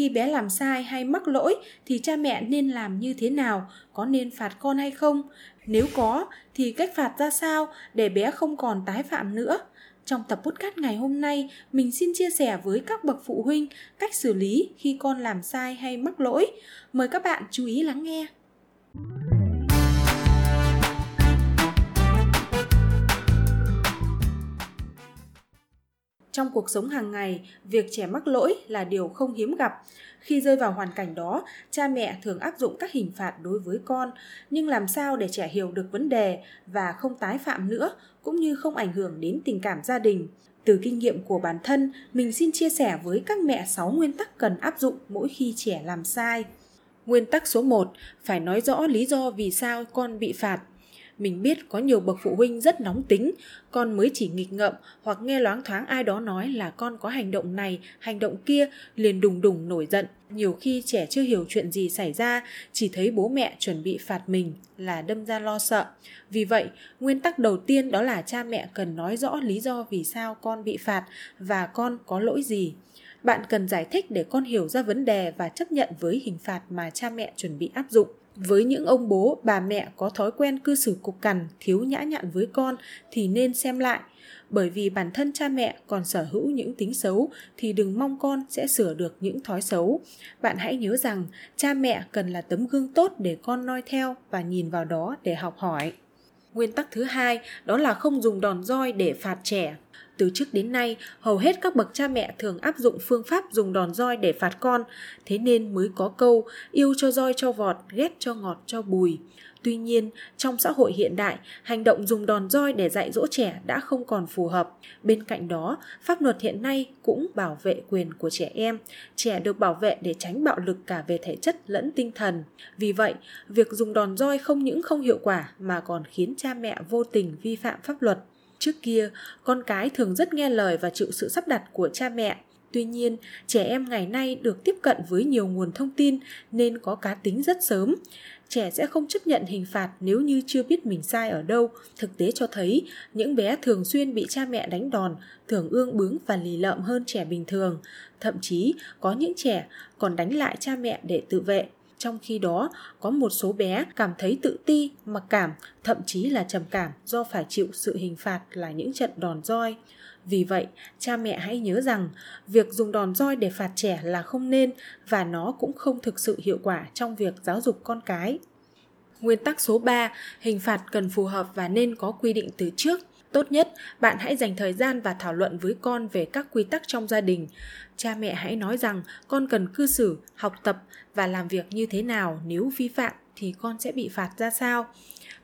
khi bé làm sai hay mắc lỗi thì cha mẹ nên làm như thế nào, có nên phạt con hay không? Nếu có thì cách phạt ra sao để bé không còn tái phạm nữa? Trong tập podcast ngày hôm nay, mình xin chia sẻ với các bậc phụ huynh cách xử lý khi con làm sai hay mắc lỗi. Mời các bạn chú ý lắng nghe. Trong cuộc sống hàng ngày, việc trẻ mắc lỗi là điều không hiếm gặp. Khi rơi vào hoàn cảnh đó, cha mẹ thường áp dụng các hình phạt đối với con, nhưng làm sao để trẻ hiểu được vấn đề và không tái phạm nữa, cũng như không ảnh hưởng đến tình cảm gia đình. Từ kinh nghiệm của bản thân, mình xin chia sẻ với các mẹ 6 nguyên tắc cần áp dụng mỗi khi trẻ làm sai. Nguyên tắc số 1, phải nói rõ lý do vì sao con bị phạt. Mình biết có nhiều bậc phụ huynh rất nóng tính, con mới chỉ nghịch ngợm hoặc nghe loáng thoáng ai đó nói là con có hành động này, hành động kia, liền đùng đùng nổi giận. Nhiều khi trẻ chưa hiểu chuyện gì xảy ra, chỉ thấy bố mẹ chuẩn bị phạt mình là đâm ra lo sợ. Vì vậy, nguyên tắc đầu tiên đó là cha mẹ cần nói rõ lý do vì sao con bị phạt và con có lỗi gì. Bạn cần giải thích để con hiểu ra vấn đề và chấp nhận với hình phạt mà cha mẹ chuẩn bị áp dụng với những ông bố, bà mẹ có thói quen cư xử cục cằn, thiếu nhã nhặn với con thì nên xem lại. Bởi vì bản thân cha mẹ còn sở hữu những tính xấu thì đừng mong con sẽ sửa được những thói xấu. Bạn hãy nhớ rằng cha mẹ cần là tấm gương tốt để con noi theo và nhìn vào đó để học hỏi. Nguyên tắc thứ hai đó là không dùng đòn roi để phạt trẻ từ trước đến nay, hầu hết các bậc cha mẹ thường áp dụng phương pháp dùng đòn roi để phạt con, thế nên mới có câu yêu cho roi cho vọt, ghét cho ngọt cho bùi. Tuy nhiên, trong xã hội hiện đại, hành động dùng đòn roi để dạy dỗ trẻ đã không còn phù hợp. Bên cạnh đó, pháp luật hiện nay cũng bảo vệ quyền của trẻ em. Trẻ được bảo vệ để tránh bạo lực cả về thể chất lẫn tinh thần. Vì vậy, việc dùng đòn roi không những không hiệu quả mà còn khiến cha mẹ vô tình vi phạm pháp luật. Trước kia, con cái thường rất nghe lời và chịu sự sắp đặt của cha mẹ. Tuy nhiên, trẻ em ngày nay được tiếp cận với nhiều nguồn thông tin nên có cá tính rất sớm. Trẻ sẽ không chấp nhận hình phạt nếu như chưa biết mình sai ở đâu. Thực tế cho thấy, những bé thường xuyên bị cha mẹ đánh đòn, thường ương bướng và lì lợm hơn trẻ bình thường. Thậm chí, có những trẻ còn đánh lại cha mẹ để tự vệ. Trong khi đó, có một số bé cảm thấy tự ti, mặc cảm, thậm chí là trầm cảm do phải chịu sự hình phạt là những trận đòn roi. Vì vậy, cha mẹ hãy nhớ rằng việc dùng đòn roi để phạt trẻ là không nên và nó cũng không thực sự hiệu quả trong việc giáo dục con cái. Nguyên tắc số 3, hình phạt cần phù hợp và nên có quy định từ trước. Tốt nhất, bạn hãy dành thời gian và thảo luận với con về các quy tắc trong gia đình. Cha mẹ hãy nói rằng con cần cư xử, học tập và làm việc như thế nào nếu vi phạm thì con sẽ bị phạt ra sao.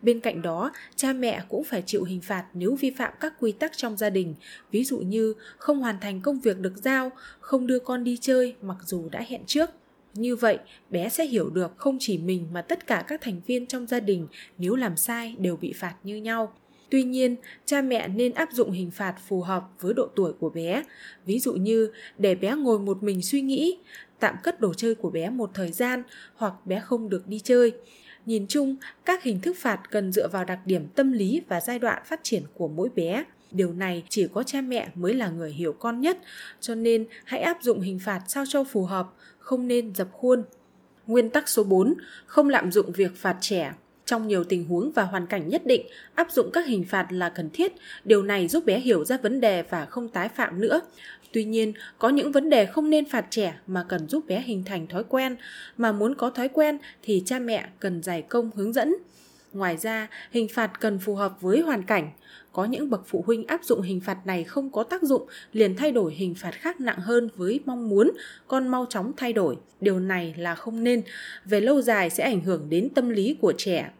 Bên cạnh đó, cha mẹ cũng phải chịu hình phạt nếu vi phạm các quy tắc trong gia đình, ví dụ như không hoàn thành công việc được giao, không đưa con đi chơi mặc dù đã hẹn trước. Như vậy, bé sẽ hiểu được không chỉ mình mà tất cả các thành viên trong gia đình nếu làm sai đều bị phạt như nhau. Tuy nhiên, cha mẹ nên áp dụng hình phạt phù hợp với độ tuổi của bé. Ví dụ như để bé ngồi một mình suy nghĩ, tạm cất đồ chơi của bé một thời gian hoặc bé không được đi chơi. Nhìn chung, các hình thức phạt cần dựa vào đặc điểm tâm lý và giai đoạn phát triển của mỗi bé. Điều này chỉ có cha mẹ mới là người hiểu con nhất, cho nên hãy áp dụng hình phạt sao cho phù hợp, không nên dập khuôn. Nguyên tắc số 4, không lạm dụng việc phạt trẻ. Trong nhiều tình huống và hoàn cảnh nhất định, áp dụng các hình phạt là cần thiết. Điều này giúp bé hiểu ra vấn đề và không tái phạm nữa. Tuy nhiên, có những vấn đề không nên phạt trẻ mà cần giúp bé hình thành thói quen. Mà muốn có thói quen thì cha mẹ cần giải công hướng dẫn. Ngoài ra, hình phạt cần phù hợp với hoàn cảnh. Có những bậc phụ huynh áp dụng hình phạt này không có tác dụng, liền thay đổi hình phạt khác nặng hơn với mong muốn con mau chóng thay đổi. Điều này là không nên, về lâu dài sẽ ảnh hưởng đến tâm lý của trẻ.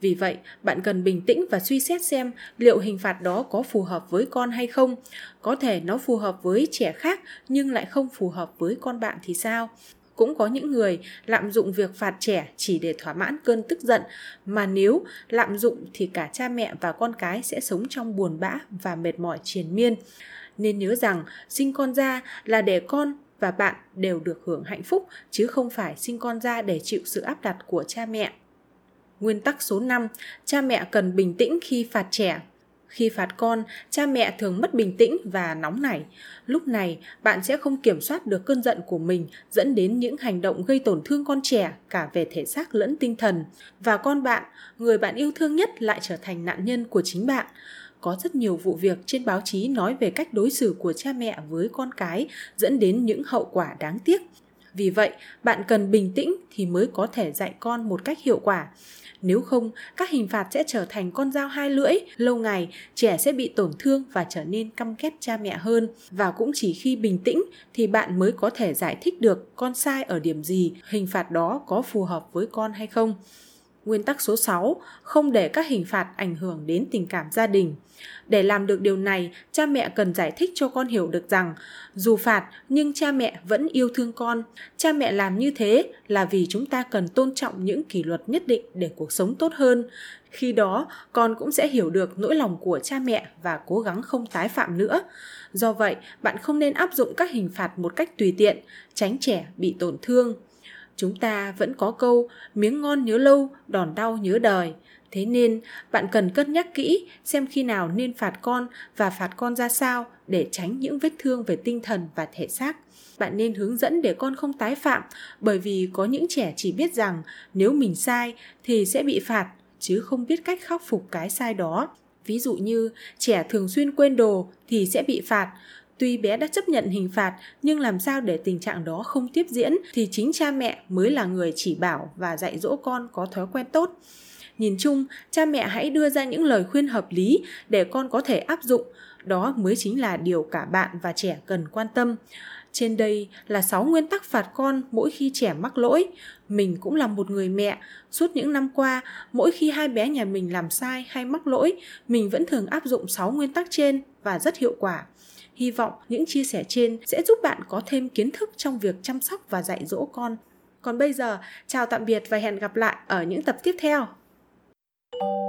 Vì vậy, bạn cần bình tĩnh và suy xét xem liệu hình phạt đó có phù hợp với con hay không. Có thể nó phù hợp với trẻ khác nhưng lại không phù hợp với con bạn thì sao? Cũng có những người lạm dụng việc phạt trẻ chỉ để thỏa mãn cơn tức giận mà nếu lạm dụng thì cả cha mẹ và con cái sẽ sống trong buồn bã và mệt mỏi triền miên nên nhớ rằng sinh con ra là để con và bạn đều được hưởng hạnh phúc chứ không phải sinh con ra để chịu sự áp đặt của cha mẹ Nguyên tắc số 5, cha mẹ cần bình tĩnh khi phạt trẻ. Khi phạt con, cha mẹ thường mất bình tĩnh và nóng nảy. Lúc này, bạn sẽ không kiểm soát được cơn giận của mình, dẫn đến những hành động gây tổn thương con trẻ cả về thể xác lẫn tinh thần. Và con bạn, người bạn yêu thương nhất lại trở thành nạn nhân của chính bạn có rất nhiều vụ việc trên báo chí nói về cách đối xử của cha mẹ với con cái dẫn đến những hậu quả đáng tiếc vì vậy bạn cần bình tĩnh thì mới có thể dạy con một cách hiệu quả nếu không, các hình phạt sẽ trở thành con dao hai lưỡi, lâu ngày, trẻ sẽ bị tổn thương và trở nên căm ghét cha mẹ hơn. Và cũng chỉ khi bình tĩnh thì bạn mới có thể giải thích được con sai ở điểm gì, hình phạt đó có phù hợp với con hay không. Nguyên tắc số 6, không để các hình phạt ảnh hưởng đến tình cảm gia đình. Để làm được điều này, cha mẹ cần giải thích cho con hiểu được rằng dù phạt nhưng cha mẹ vẫn yêu thương con. Cha mẹ làm như thế là vì chúng ta cần tôn trọng những kỷ luật nhất định để cuộc sống tốt hơn. Khi đó, con cũng sẽ hiểu được nỗi lòng của cha mẹ và cố gắng không tái phạm nữa. Do vậy, bạn không nên áp dụng các hình phạt một cách tùy tiện, tránh trẻ bị tổn thương. Chúng ta vẫn có câu miếng ngon nhớ lâu, đòn đau nhớ đời. Thế nên bạn cần cân nhắc kỹ xem khi nào nên phạt con và phạt con ra sao để tránh những vết thương về tinh thần và thể xác. Bạn nên hướng dẫn để con không tái phạm bởi vì có những trẻ chỉ biết rằng nếu mình sai thì sẽ bị phạt chứ không biết cách khắc phục cái sai đó. Ví dụ như trẻ thường xuyên quên đồ thì sẽ bị phạt, Tuy bé đã chấp nhận hình phạt, nhưng làm sao để tình trạng đó không tiếp diễn thì chính cha mẹ mới là người chỉ bảo và dạy dỗ con có thói quen tốt. Nhìn chung, cha mẹ hãy đưa ra những lời khuyên hợp lý để con có thể áp dụng. Đó mới chính là điều cả bạn và trẻ cần quan tâm. Trên đây là 6 nguyên tắc phạt con mỗi khi trẻ mắc lỗi. Mình cũng là một người mẹ. Suốt những năm qua, mỗi khi hai bé nhà mình làm sai hay mắc lỗi, mình vẫn thường áp dụng 6 nguyên tắc trên và rất hiệu quả. Hy vọng những chia sẻ trên sẽ giúp bạn có thêm kiến thức trong việc chăm sóc và dạy dỗ con. Còn bây giờ, chào tạm biệt và hẹn gặp lại ở những tập tiếp theo. you